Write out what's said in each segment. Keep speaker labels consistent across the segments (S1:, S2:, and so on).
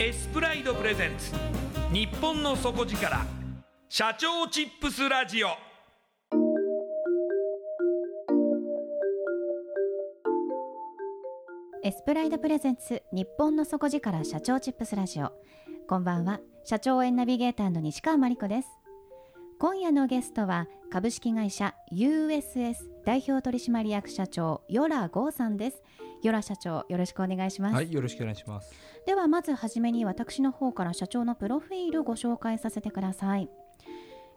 S1: エスプライドプレゼンツ。日本の底力。社長チップスラジオ。
S2: エスプライドプレゼンツ日本の底力社長チップスラジオ。こんばんは。社長応ナビゲーターの西川真理子です。今夜のゲストは株式会社 USS 代表取締役社長与良剛さんです。与良社長よろしくお願いします、
S3: はい、よろしくお願いします。
S2: ではまずはじめに私の方から社長のプロフィールご紹介させてください。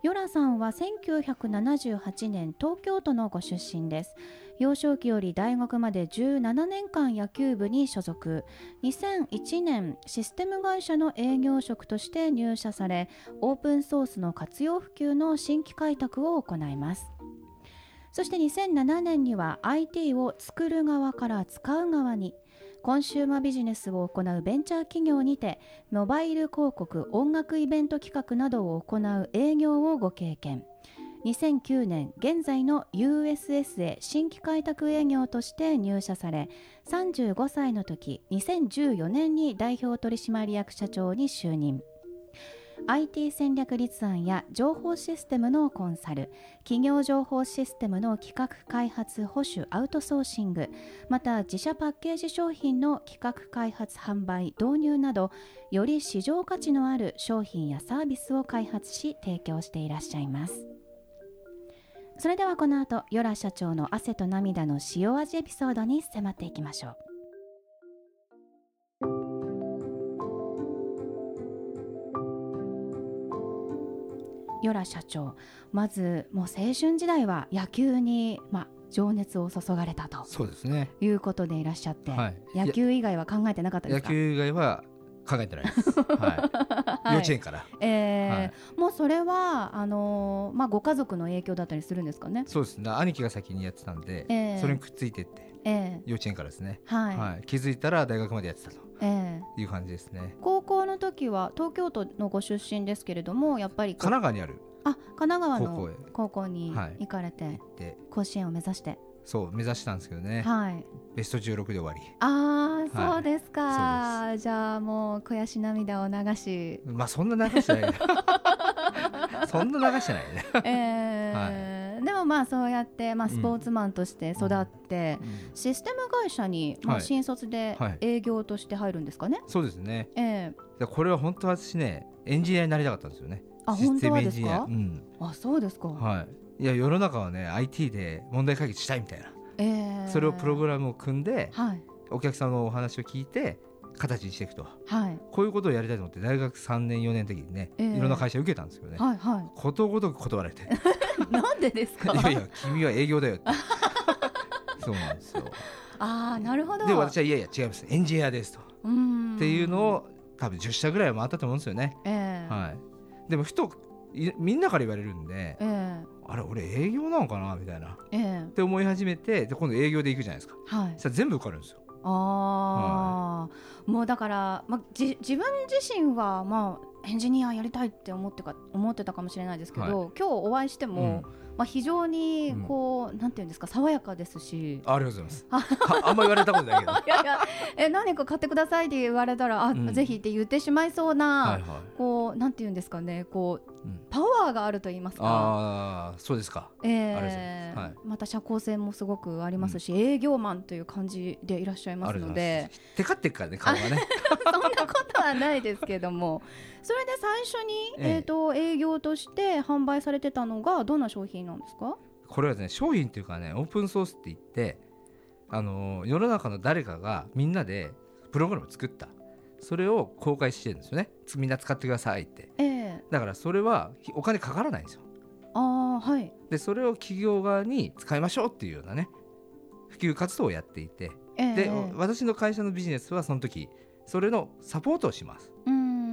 S2: ヨラさんは1978年東京都のご出身です。幼少期より大学まで17年間野球部に所属。2001年システム会社の営業職として入社されオープンソースの活用普及の新規開拓を行いますそして2007年には IT を作る側から使う側にコンシューマービジネスを行うベンチャー企業にてモバイル広告音楽イベント企画などを行う営業をご経験。2009年現在の USS へ新規開拓営業として入社され35歳の時2014年に代表取締役社長に就任。IT 戦略立案や情報システムのコンサル企業情報システムの企画開発保守アウトソーシングまた自社パッケージ商品の企画開発販売導入などより市場価値のある商品やサービスを開発し提供していらっしゃいます。それではこの後ヨラ社長の汗と涙の塩味エピソードに迫っていきましょう。ヨラ社長まずもう青春時代は野球に、まあ、情熱を注がれたと
S3: そうですね。
S2: いうことでいらっしゃって、
S3: はい。
S2: 野球以外は考えてなかったで
S3: 野
S2: すか？
S3: 球以外は考えてないです。はい。
S2: はい
S3: 幼稚園から。
S2: えー
S3: はい
S2: もうそれはあのーまあ、ご家族の影響だったりするんですかね？
S3: そうですね。兄貴が先にやってたんで、
S2: えー
S3: それにくっついてって
S2: え
S3: 幼稚園からですね。
S2: ーはい
S3: はい。気づいたら大学までやってたと
S2: えー
S3: いう感じですね。
S2: 高校の時は東京都のご出身ですけれどもやっぱり
S3: 神奈川にある
S2: あ神奈川の
S3: 高校へ
S2: 高校に
S3: はい
S2: 行かれて、
S3: で、
S2: 甲子園を目指して、
S3: そう目指したんですけどね。
S2: はい
S3: ベスト16で終わり。
S2: ああ、
S3: はい
S2: そうですかじゃあもう悔し涙を流し
S3: まあそんな流してない。そんな流して ないね。
S2: えーでもまあそうやって、まあ、
S3: うん
S2: スポーツマンとして育って、システム会社に、まあ、
S3: はい
S2: 新卒で
S3: はい
S2: 営業として入るんですかね、
S3: そうですね。
S2: えー
S3: でこれは本当は私ね、エンジニアになりたかったんですよね。
S2: あ本当はですか？
S3: うん。
S2: あそうですか、
S3: はい。いや世の中はね IT で問題解決したいみたいな、
S2: えー。
S3: それをプログラムを組んで
S2: はい。
S3: お客さんのお話を聞いて形にしていくと。
S2: はい。
S3: こういうことをやりたいと思って大学3年4年の時にね、
S2: ええ
S3: いろんな会社受けたんですよね、
S2: はいは
S3: ことごとく断られて。
S2: い なんでですか？
S3: いやいや君は営業だよって。そうなんですよ。
S2: ああなるほど。
S3: で私はいやいや違います。エンジニアですと、
S2: うん。
S3: っていうのを多分10社ぐらいは回ったと思うんですよね、
S2: ええ
S3: はい。でもふといみんなから言われるんで
S2: え
S3: あれ俺営業なのかなみたいな。っ
S2: ええ。え
S3: て思い始めてで今度営業で行くじゃないですか。
S2: はい。
S3: そしたら全部受かるんですよ。
S2: ああ、もうだから、まあ、じ自分自身は、まあ、エンジニアやりたいって思ってか思ってたかもしれないですけど、
S3: はい。
S2: 今日お会いしても、まあ、非常にこう、なんていうんですか爽やかですし。
S3: あありがとうございます。ああんま言われたことないけど。
S2: いやいやえ何か買ってくださいって言われたらあ、
S3: うん。
S2: ぜひって言ってしまいそうな、
S3: はいはい、
S2: こうなんていうんですかねこう
S3: うん。
S2: パワーがあると言いますか、
S3: ああそうですか。
S2: え
S3: ありがとうござい
S2: え
S3: ます。はい。
S2: また社交性もすごくありますし、営業マンという感じでいらっしゃいますので。
S3: テカってっからね顔がね。
S2: そんなことはないですけどもそれで最初に、
S3: ええ。
S2: えー、と営業として販売されてたのがどんな商品なんですか？
S3: これはね商品っていうかねオープンソースって言ってあのー世の中の誰かがみんなでプログラムを作った。それを公開してるんですよね。つみんな使ってくださいって。
S2: ええ。
S3: だからそれはひお金かからないんですよ。
S2: ああはい。
S3: でそれを企業側に使いましょうっていうようなね普及活動をやっていて。
S2: ええ。
S3: で私の会社のビジネスはその時それのサポートをします、
S2: うん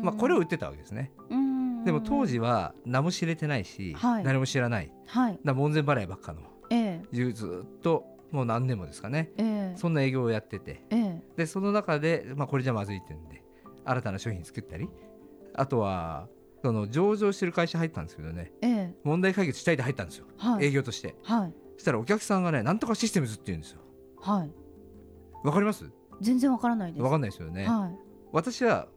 S3: まあ、これを売ってたわけですね。
S2: うん。
S3: でも当時は名も知れてないし、
S2: はい。
S3: 誰も知らない。
S2: はい。
S3: だ門前払いばっかの
S2: え
S3: ずっともう何年もですかね。
S2: ええ。
S3: そんな営業をやってて。
S2: ええ。
S3: でその中で、まあ、これじゃまずいってんで新たな商品作ったり。あとはその上場してる会社入ったんですけどね。
S2: ええ。
S3: 問題解決したいで入ったんですよ、
S2: はい。
S3: 営業として。
S2: はい。
S3: そしたらお客さんがねなんとかシステムズって言うんですよ。
S2: はい。
S3: わかります？
S2: 全然わからないです。
S3: わかんないですよね、
S2: は
S3: 私は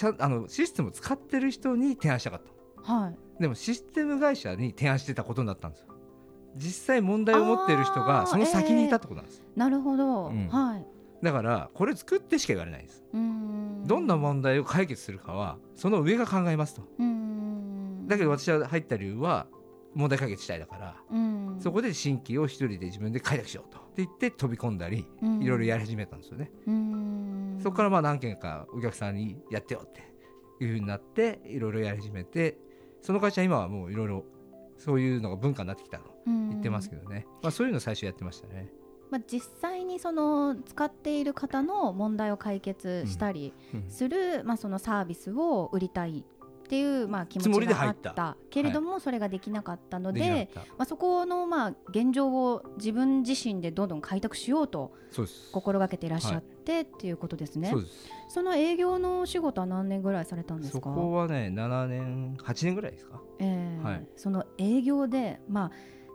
S3: ちゃんあのシステムを使ってる人に提案したかった。
S2: いはい。
S3: でもシステム会社に提案してたことになったんですよ。実際問題を持ってる人がその先にいたってことなんです、
S2: なるほど、
S3: うん。
S2: はい。
S3: だからこれ作ってしか言われないです。どんな問題を解決するかはその上が考えますと。だけど私は入った理由は問題解決したいだから、
S2: うん。
S3: そこで新規を一人で自分で開拓しようと。って言って飛び込んだりいろいろやり始めたんですよね、そこからまあ何件かお客さんにやってよっていうふうになっていろいろやり始めてその会社は今はもういろいろそういうのが文化になってきたと言ってますけどね、まあ、そういうの最初やってましたね。
S2: まあ、実際にその使っている方の問題を解決したり
S3: うん。
S2: する、まあ、そのサービスを売りたいっていう、まあ、気持ちがあっ
S3: た
S2: た。けれども、それができなかったのでまあ、そこのまあ現状を自分自身でどんどん開拓しようと心がけていらっしゃって、っていうことですね。
S3: そうです。
S2: その営業のお仕事は何年ぐらいされたんです
S3: そ
S2: か
S3: こはね7年8年ぐらいですか？
S2: えー
S3: はい。
S2: その営業で、まあ、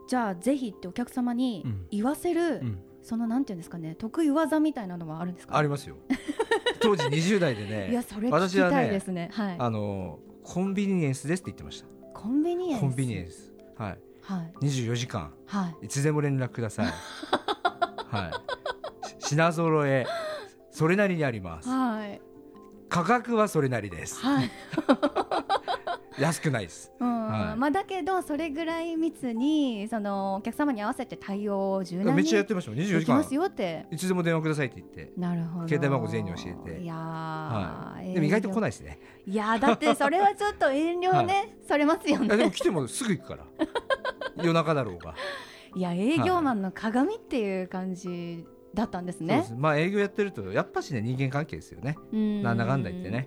S2: じゃあぜひってお客様に
S3: うん。
S2: 言わせる、
S3: うん。
S2: そのなんていうんですかね得意技みたいなのはあるんですか？
S3: ありますよ。当時20代で
S2: いや
S3: ね
S2: それ聞きたいですね。はい。
S3: あのコンビニエンスですって言ってました。
S2: コンビニエンス？
S3: コンビニエンス。はい。
S2: はい。
S3: 24時間。
S2: はい。
S3: いつでも連絡ください。はい。し品揃えそれなりにあります。
S2: はい。
S3: 価格はそれなりです。
S2: はい、
S3: 安くないです。
S2: うん。
S3: はい。
S2: まあだけどそれぐらい密にそのお客様に合わせて対応を柔軟
S3: めっ
S2: に
S3: ちゃやってましたもん。24時間
S2: ますよって。
S3: いつでも電話くださいって言って。
S2: なるほど
S3: 携帯番号全員に教えて
S2: いやー、
S3: はい。でも意外と来
S2: い
S3: ないですね。
S2: いやーだってそれはちょっと遠慮ね、されますよ
S3: いやで
S2: ね
S3: も来てもすぐ行くから。夜中だろうが。
S2: いや営業マンの鏡っていう感じだったんです
S3: そう
S2: ね
S3: です。まあ営業やってるとやっぱしね人間関係ですよね。
S2: うん。
S3: なんだかんだ言ってね。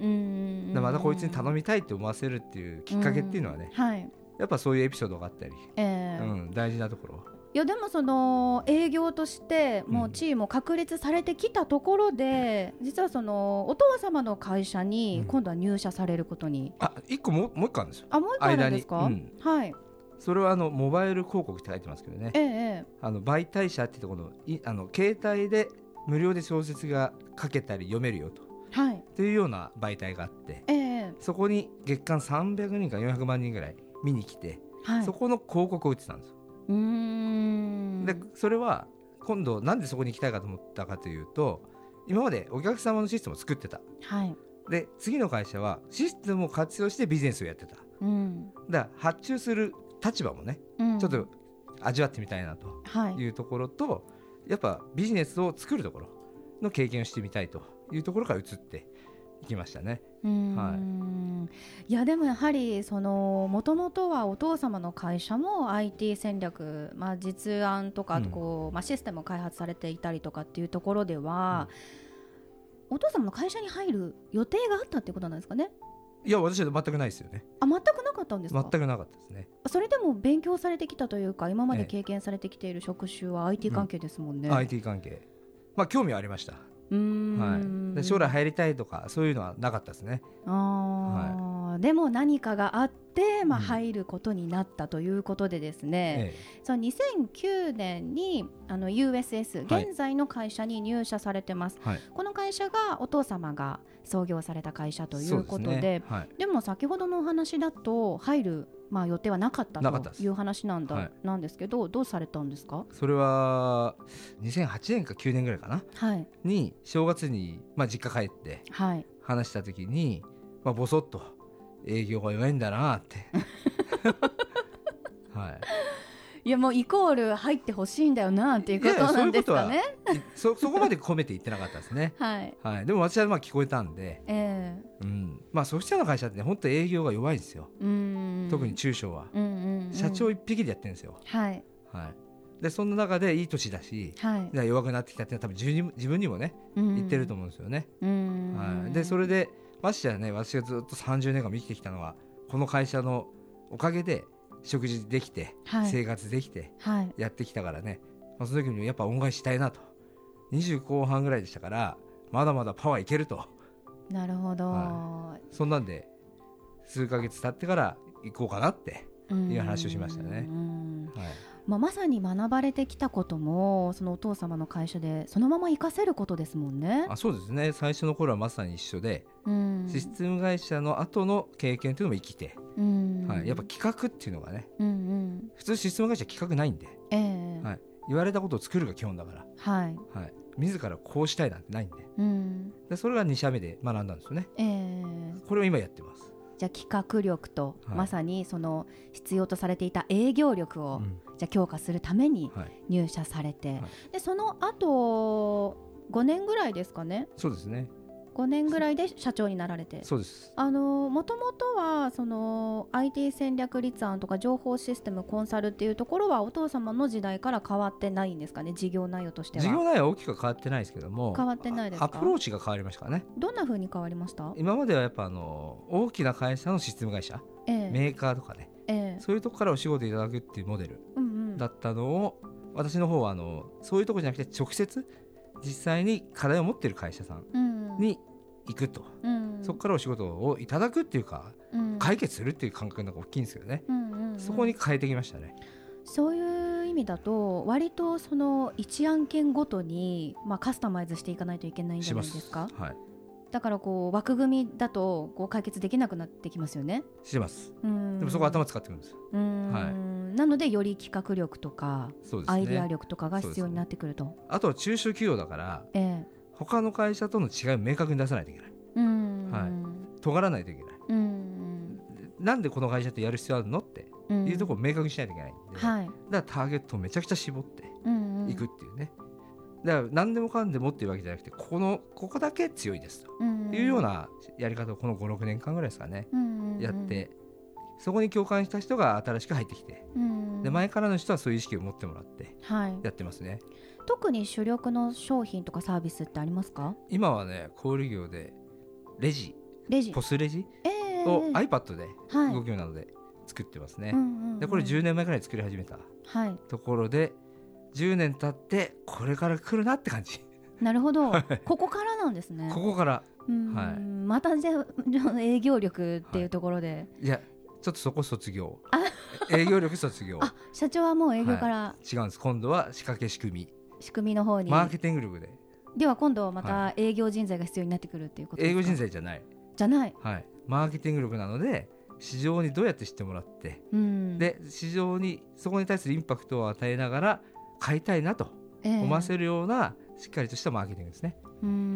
S3: またこいつに頼みたいって思わせるっていうきっかけっていうのはね
S2: うん。はい。
S3: やっぱそういうエピソードがあったり、
S2: えー
S3: うん、大事なところ
S2: いやでもその営業としてもう地位も確立されてきたところで、実はそのお父様の会社に
S3: うん。
S2: 今度は入社されることに、
S3: あ一個もうもう一個あるんですよ。
S2: あもう一個あるんですか、
S3: 間に。
S2: はい
S3: それはあのモバイル広告って書いてますけどね。
S2: えええ
S3: あの媒体社ってところのいあの携帯で無料で小説が書けたり読めるよと。
S2: えはい。
S3: というような媒体があって。
S2: ええ
S3: そこに月間300人か400万人ぐらい見に来て、
S2: はい。
S3: そこの広告を打ってたんですよ。
S2: うーん。
S3: でそれは今度なんでそこに行きたいかと思ったかというと今までお客様のシステムを作ってた。
S2: はい。
S3: で次の会社はシステムを活用してビジネスをやってた。
S2: うん。
S3: だから発注する立場もね
S2: うん。
S3: ちょっと味わってみたいなと
S2: はい。
S3: いうところとやっぱビジネスを作るところの経験をしてみたいというところから移っていきましたね。
S2: はい、いやでもやはりそのもともとはお父様の会社も IT 戦略、まあ、実案とかこう、うん、まあ、システムを開発されていたりとかっていうところでは、うん、お父様の会社に入る予定があったってことなんですかね？
S3: いや私は全くないですよね。
S2: あ全くなかったんですか？
S3: 全くなかったですね。
S2: それでも勉強されてきたというか今まで経験されてきている職種は IT 関係ですもんね、
S3: うん、IT 関係。まあ興味はありましたはい、将来入りたいとかそういうのはなかったですね。
S2: あはい、でも何かがあって、まあ、入ることになったということでですね、うん、その2009年にあの USS 現在の会社に入社されてます、はい、この会社がお父様が創業された会社ということででね。はい、でも先ほどのお話だと入るまあ、予定はなかったという話なんだ、はい、なんですけどどうされたんですか？
S3: それは2008年か9年ぐらいかな、はい、に正月に、まあ、実家帰って話した時に、まあ、ぼそっと営業が弱いんだなって。
S2: はいいやもうイコール入ってほしいんだよなっていうことなんですかね。
S3: そ そこまで込めて言ってなかったですね。はい。はい。でも私はまあ聞こえたんで。ええー、うん。まあソフトウェアの会社ってね本当営業が弱いんですよ。うん。特に中小は、うんうんうん。社長一匹でやってるんですよ。はい。はい。でそんな中でいい年だし、はい、弱くなってきたっていうのは多分自分に自分にもね、うん、言ってると思うんですよね。うん、はい、でそれでましてやね私がずっと30年間生きてきたのはこの会社のおかげで食事できて、はい、生活できてやってきたからね、まあ、その時にやっぱ恩返ししたいなと。20後半ぐらいでしたからまだまだパワーいけると。
S2: なるほど、は
S3: い、そんなんで数か月経ってから行こうかなっていう話をしましたね。
S2: はいまあ、まさに学ばれてきたこともそのお父様の会社でそのまま活かせることですもんね。
S3: あそうですね。最初の頃はまさに一緒で、うん、システム会社の後の経験というのも生きて、うん、はい、やっぱ企画っていうのがね、うんうん、普通システム会社企画ないんで、えーはい、言われたことを作るが基本だから、はい。はい、自らこうしたいなんてないんで,、うん、でそれが2社目で学んだんですよね、えー、これを今やってます。
S2: じゃあ企画力と、はい、まさにその必要とされていた営業力を、うん、じゃあ強化するために入社されて、はい、でその後5年ぐらいですかね？
S3: そうですね。
S2: 5年ぐらいで社長になられて。
S3: そうです。
S2: あのもともとはその IT 戦略立案とか情報システムコンサルっていうところはお父様の時代から変わってないんですかね？事業内容としては。
S3: 事業内容は大きく変わってないですけども。
S2: 変わってないです
S3: アプローチが変わりましたかね。
S2: どんなふうに変わりました？
S3: 今まではやっぱあの大きな会社のシステム会社、ええ、メーカーとかね、ええ、そういうところからお仕事いただくっていうモデルだったのを、私の方はあのそういうところじゃなくて直接実際に課題を持っている会社さんに行くと、うん、そこからお仕事をいただくっていうか、うん、解決するっていう感覚のが大きいんですけどね、うんうんうん、そこに変えてきましたね。
S2: そういう意味だと割とその一案件ごとに、まあ、カスタマイズしていかないといけないんじゃないですか？はいだからこう枠組みだとこう解決できなくなってきますよね。
S3: してます。でもそこ頭使ってくるんです。
S2: はい。なのでより企画力とか、ね、アイデア力とかが必要になってくると。ね、
S3: あとは中小企業だから、ええ、他の会社との違いを明確に出さないといけない、はい、尖らないといけない、なんでこの会社とやる必要あるのっていうところを明確にしないといけないんで、はい、だからターゲットをめちゃくちゃ絞っていくっていうね、だから何でもかんでもっていうわけじゃなくてここのここだけ強いですと。いうようなやり方をこの56年間ぐらいですかね、やってそこに共感した人が新しく入ってきて、で前からの人はそういう意識を持ってもらってやってますね。はい
S2: 特に主力の商品とかサービスってありますか？
S3: 今はね小売業でレジ。レジ。ポスレジ、えー、を iPad で動くようなので作ってますね、でこれ10年前くらい作り始めたところで、はい、10年経ってこれから来るなって感じ。
S2: なるほど。ここからなんですね。
S3: ここから。
S2: はい、またじゃ 営業力っていうところで、
S3: はい、いやちょっとそこ卒業。営業力卒業。
S2: 社長はもう営業から、
S3: はい、違うんです。今度は仕掛け仕組み。
S2: 仕組みの方に。
S3: マーケティング力で。
S2: では今度また営業人材が必要になってくるっていうこと
S3: 営業人材じゃない。
S2: じゃない。
S3: はい。マーケティング力なので市場にどうやって知ってもらって、うん、で市場にそこに対するインパクトを与えながら買いたいなと思わせるような、しっかりとしたマーケティングですね、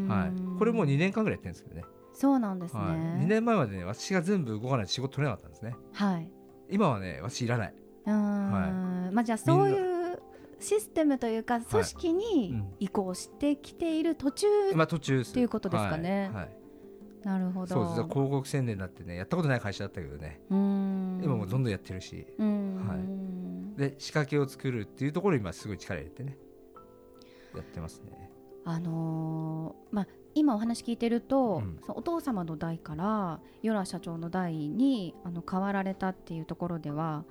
S3: はい、これもう2年間ぐらいやってるんですけどね
S2: そうなんですね、はい、
S3: 2年前までね私が全部動かないと仕事取れなかったんですねはい今はね私いらない
S2: はいまあじゃあそういうシステムというか組織に移行してきている途中、
S3: まあ途中
S2: ということですかね。
S3: はい、はい
S2: なるほど。
S3: そうです。広告宣伝だってね、やったことない会社だったけどね。今もどんどんやってるし。はい。で仕掛けを作るっていうところに今すごい力入れてね。やってますね。
S2: あのー、まあ今お話聞いてると、うん、お父様の代から与良社長の代にあの変わられたっていうところでは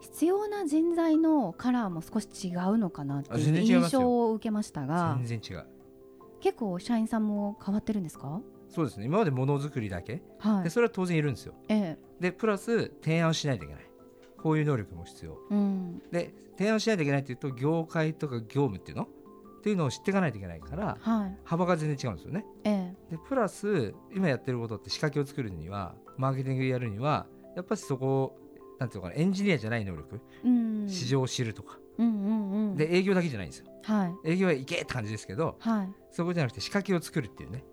S2: 必要な人材のカラーも少し違うのかなっていう印象を受けましたが
S3: 全然違う。
S2: 結構社員さんも変わってるんですか？
S3: そうですね。今までものづくりだけ、はい、でそれは当然いるんですよ、ええ、でプラス提案をしないといけない。こういう能力も必要、うん、で提案しないといけないっていうと業界とか業務っていうの？っていうのを知っていかないといけないから、はい、幅が全然違うんですよね、ええ、でプラス今やってることって仕掛けを作るにはマーケティングやるにはやっぱりそこなんていうかなエンジニアじゃない能力、うん、市場を知るとか、うんうんうん、で営業だけじゃないんですよ、はい、営業はいけって感じですけど、はい、そこじゃなくて仕掛けを作るっていうね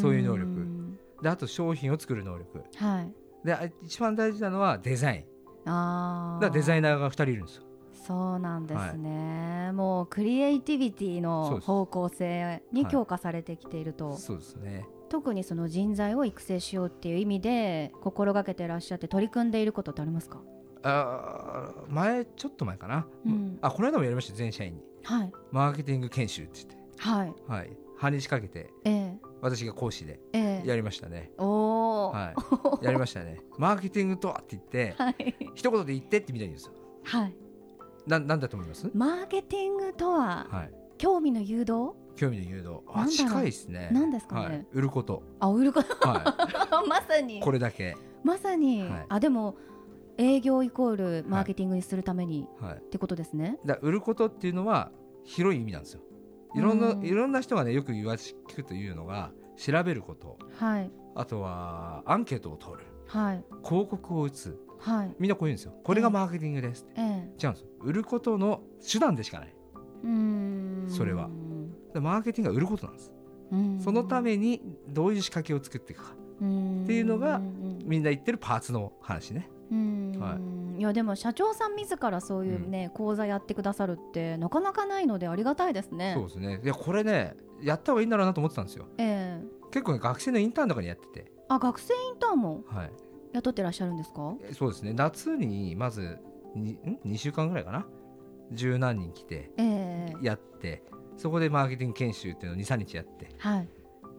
S3: そういう能力。であと商品を作る能力、はい、で一番大事なのはデザイン。あだデザイナーが2人いるんですよ
S2: そうなんですね、はい、もうクリエイティビティの方向性に強化されてきていると、
S3: そうです。ね。
S2: 特にその人材を育成しようっていう意味で心がけてらっしゃって取り組んでいることってありますか？
S3: あ前ちょっと前かな、うん、あこの間もやりました全社員に、はい、マーケティング研修って言って。はい、はい、半日かけて、えー、私が講師でやりましたね、えー、おはい、やりましたね。マーケティングとはって言って、はい、一言で言ってってみたいんですよ。はいななんだと思います？
S2: マーケティングとは、はい、興味の誘導？
S3: 興味の誘導。あ近いですね。
S2: 何ですかね、
S3: はい、売ること。
S2: あ売ること、はい、まさに。
S3: これだけ。
S2: まさに、はい、あでも営業イコールマーケティングにするために、はい、ってことですね。
S3: だ売ることっていうのは広い意味なんですよ。いろんないろんな人がねよく言わ聞くというのが調べること、はい、あとはアンケートを取る、はい、広告を打つ、はい、みんなこう言うんですよ。これがマーケティングです、えー、違うんです売ることの手段でしかない。それは。マーケティングは売ることなんです。そのためにどういう仕掛けを作っていくか。っていうのがみんな言ってるパーツの話ね。
S2: はい、いやでも社長さん自らそういうね、うん、講座やってくださるってなかなかないのでありがたいですね。
S3: そうですね。いやこれねやった方がいいんだろうなと思ってたんですよ。えー、結構、ね、学生のインターンとかにやってて。
S2: あ学生インターンも？雇ってらっしゃるんですか、はい、
S3: そうですね。夏にまず 2, 2週間ぐらいかな？十何人来てやって、えー、そこでマーケティング研修っていうのを23日やって。はい。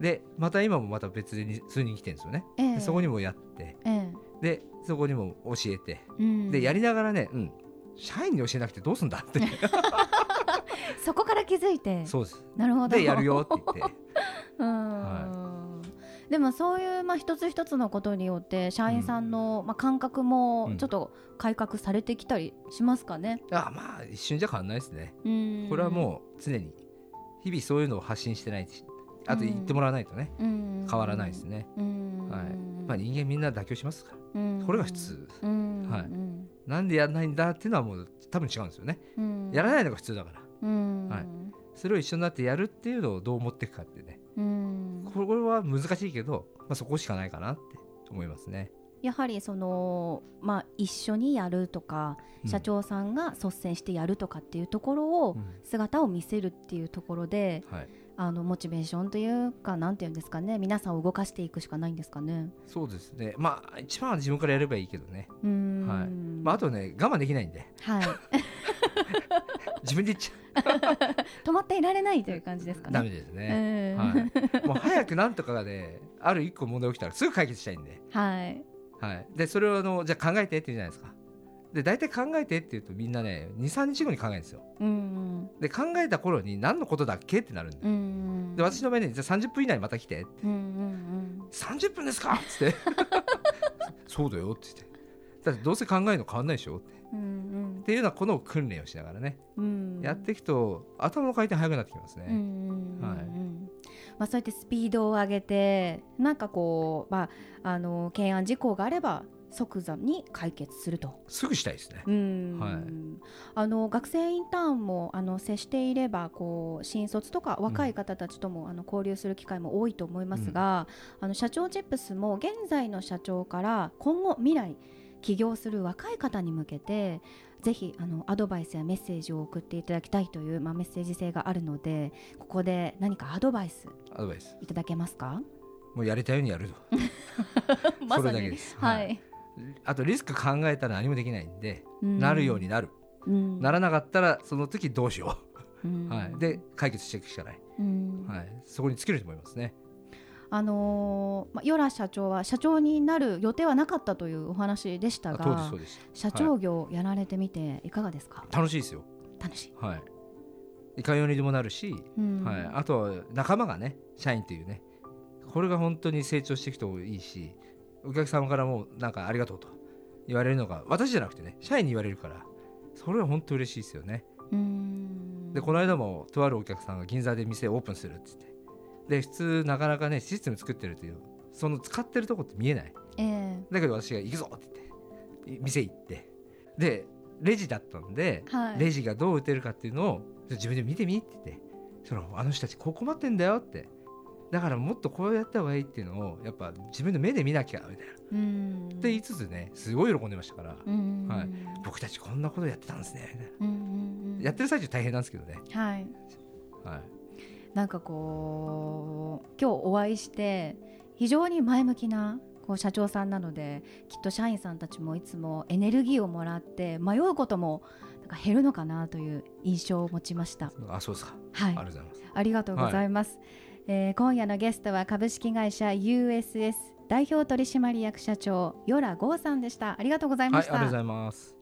S3: でまた今もまた別で数人来てるんですよね、えー、そこにもやって、えー、でそこにも教えて、うん、でやりながらね、うん、社員に教えなくてどうすんだって
S2: そこから気づいて。
S3: そうです。
S2: なるほど。
S3: でやるよって言って。うん、
S2: はいでもそういうまあ一つ一つのことによって社員さんのまあ感覚もちょっと改革されてきたりしますかね、
S3: うん、あまあ一瞬じゃ変わんないですね。これはもう常に日々そういうのを発信してないあと言ってもらわないとね、変わらないですね、はい。まあ、人間みんな妥協しますから、これが普通、はい、なんでやらないんだっていうのはもう多分違うんですよね、やらないのが普通だから、はい、それを一緒になってやるっていうのをどう持っていくかってね、これは難しいけど、まあ、そこしかないかなって思いますね。
S2: やはりその、まあ、一緒にやるとか、社長さんが率先してやるとかっていうところを、姿を見せるっていうところで、はい、あのモチベーションというかなんていうんですかね皆さんを動かしていくしかないんですかね。
S3: そうですね。まあ一番は自分からやればいいけどね。はい。まあ、あとね我慢できないんで。はい 自分で言っちゃ
S2: う。止まっていられないという感じですかね。
S3: ダメですね、はい、もう早くなんとかである一個問題起きたらすぐ解決したいんで。はい、はい、でそれをあのじゃあ考えてって言うじゃないですか。で大体考えてって言うとみんなね23日後に考えるんですよ。うんうん、で考えた頃に何のことだっけってなるんでうんうん、で私の前にじゃあ30分以内にまた来てって、うんうんうん、30分ですかっつって。そうだよって言ってだってどうせ考えるの変わんないでしょって、うんうん、っていうようなこの訓練をしながらね、うん、やっていくと頭の回転速くなってきますね。
S2: まあ、そうやってスピードを上げてなんかこう、まあ、あの懸案事項があれば即座に解決すると。
S3: すぐしたいですね、
S2: はい、あの学生インターンもあの接していればこう新卒とか若い方たちとも、うん、あの交流する機会も多いと思いますが、うん、あの社長チップスも現在の社長から今後未来起業する若い方に向けてぜひあのアドバイスやメッセージを送っていただきたいという、まあ、メッセージ性があるのでここで何かアドバイスいただけますか？
S3: もうやりたいようにやると。
S2: まさに。
S3: それだけです。
S2: は
S3: はい。い、あとリスク考えたら何もできないんで、
S2: うん。
S3: なるようになる、
S2: うん。
S3: ならなかったらその時どうしよ
S2: う。
S3: はい、で解決していくしかない、
S2: うん。
S3: はい、そこに尽きると思いますね
S2: あのーまあ、与良社長は社長になる予定はなかったというお話でしたが
S3: そうです
S2: 社長業やられてみていかがですか、
S3: 楽しいですよ。
S2: 楽しい、
S3: はい。いかようにでもなるし、
S2: うん。
S3: はい、あとは仲間がね社員っていうねこれが本当に成長していくといいしお客様からもなんかありがとうと言われるのが私じゃなくてね社員に言われるからそれは本当嬉しいですよね。
S2: うん。
S3: でこの間もとあるお客さんが銀座で店をオープンするって言ってで普通なかなかねシステム作ってるというその使ってるとこって見えない。
S2: ええ。
S3: だけど私が行くぞって言って店行って。でレジだったんで、
S2: はい。
S3: レジがどう打てるかっていうのを自分で見てみって言って。そのあの人たちこう困ってんだよって。だからもっとこうやった方がいいっていうのをやっぱ自分の目で見なきゃみたいな、
S2: うん。
S3: って言いつつねすごい喜んでましたから、
S2: うん。
S3: はい。僕たちこんなことやってたんですねみたいな。やってる最中大変なんですけどね、
S2: はい。
S3: はい、
S2: なんかこう今日お会いして非常に前向きなこう社長さんなのできっと社員さんたちもいつもエネルギーをもらって迷うこともなんか減るのかなという印象を持ちました。
S3: あそうですか、
S2: はい、
S3: ありがとうございます。
S2: ありがとうございます、えー今夜のゲストは株式会社 USS 代表取締役社長与良剛さんでした。ありがとうござい
S3: はいあ
S2: ました、
S3: りがとうございます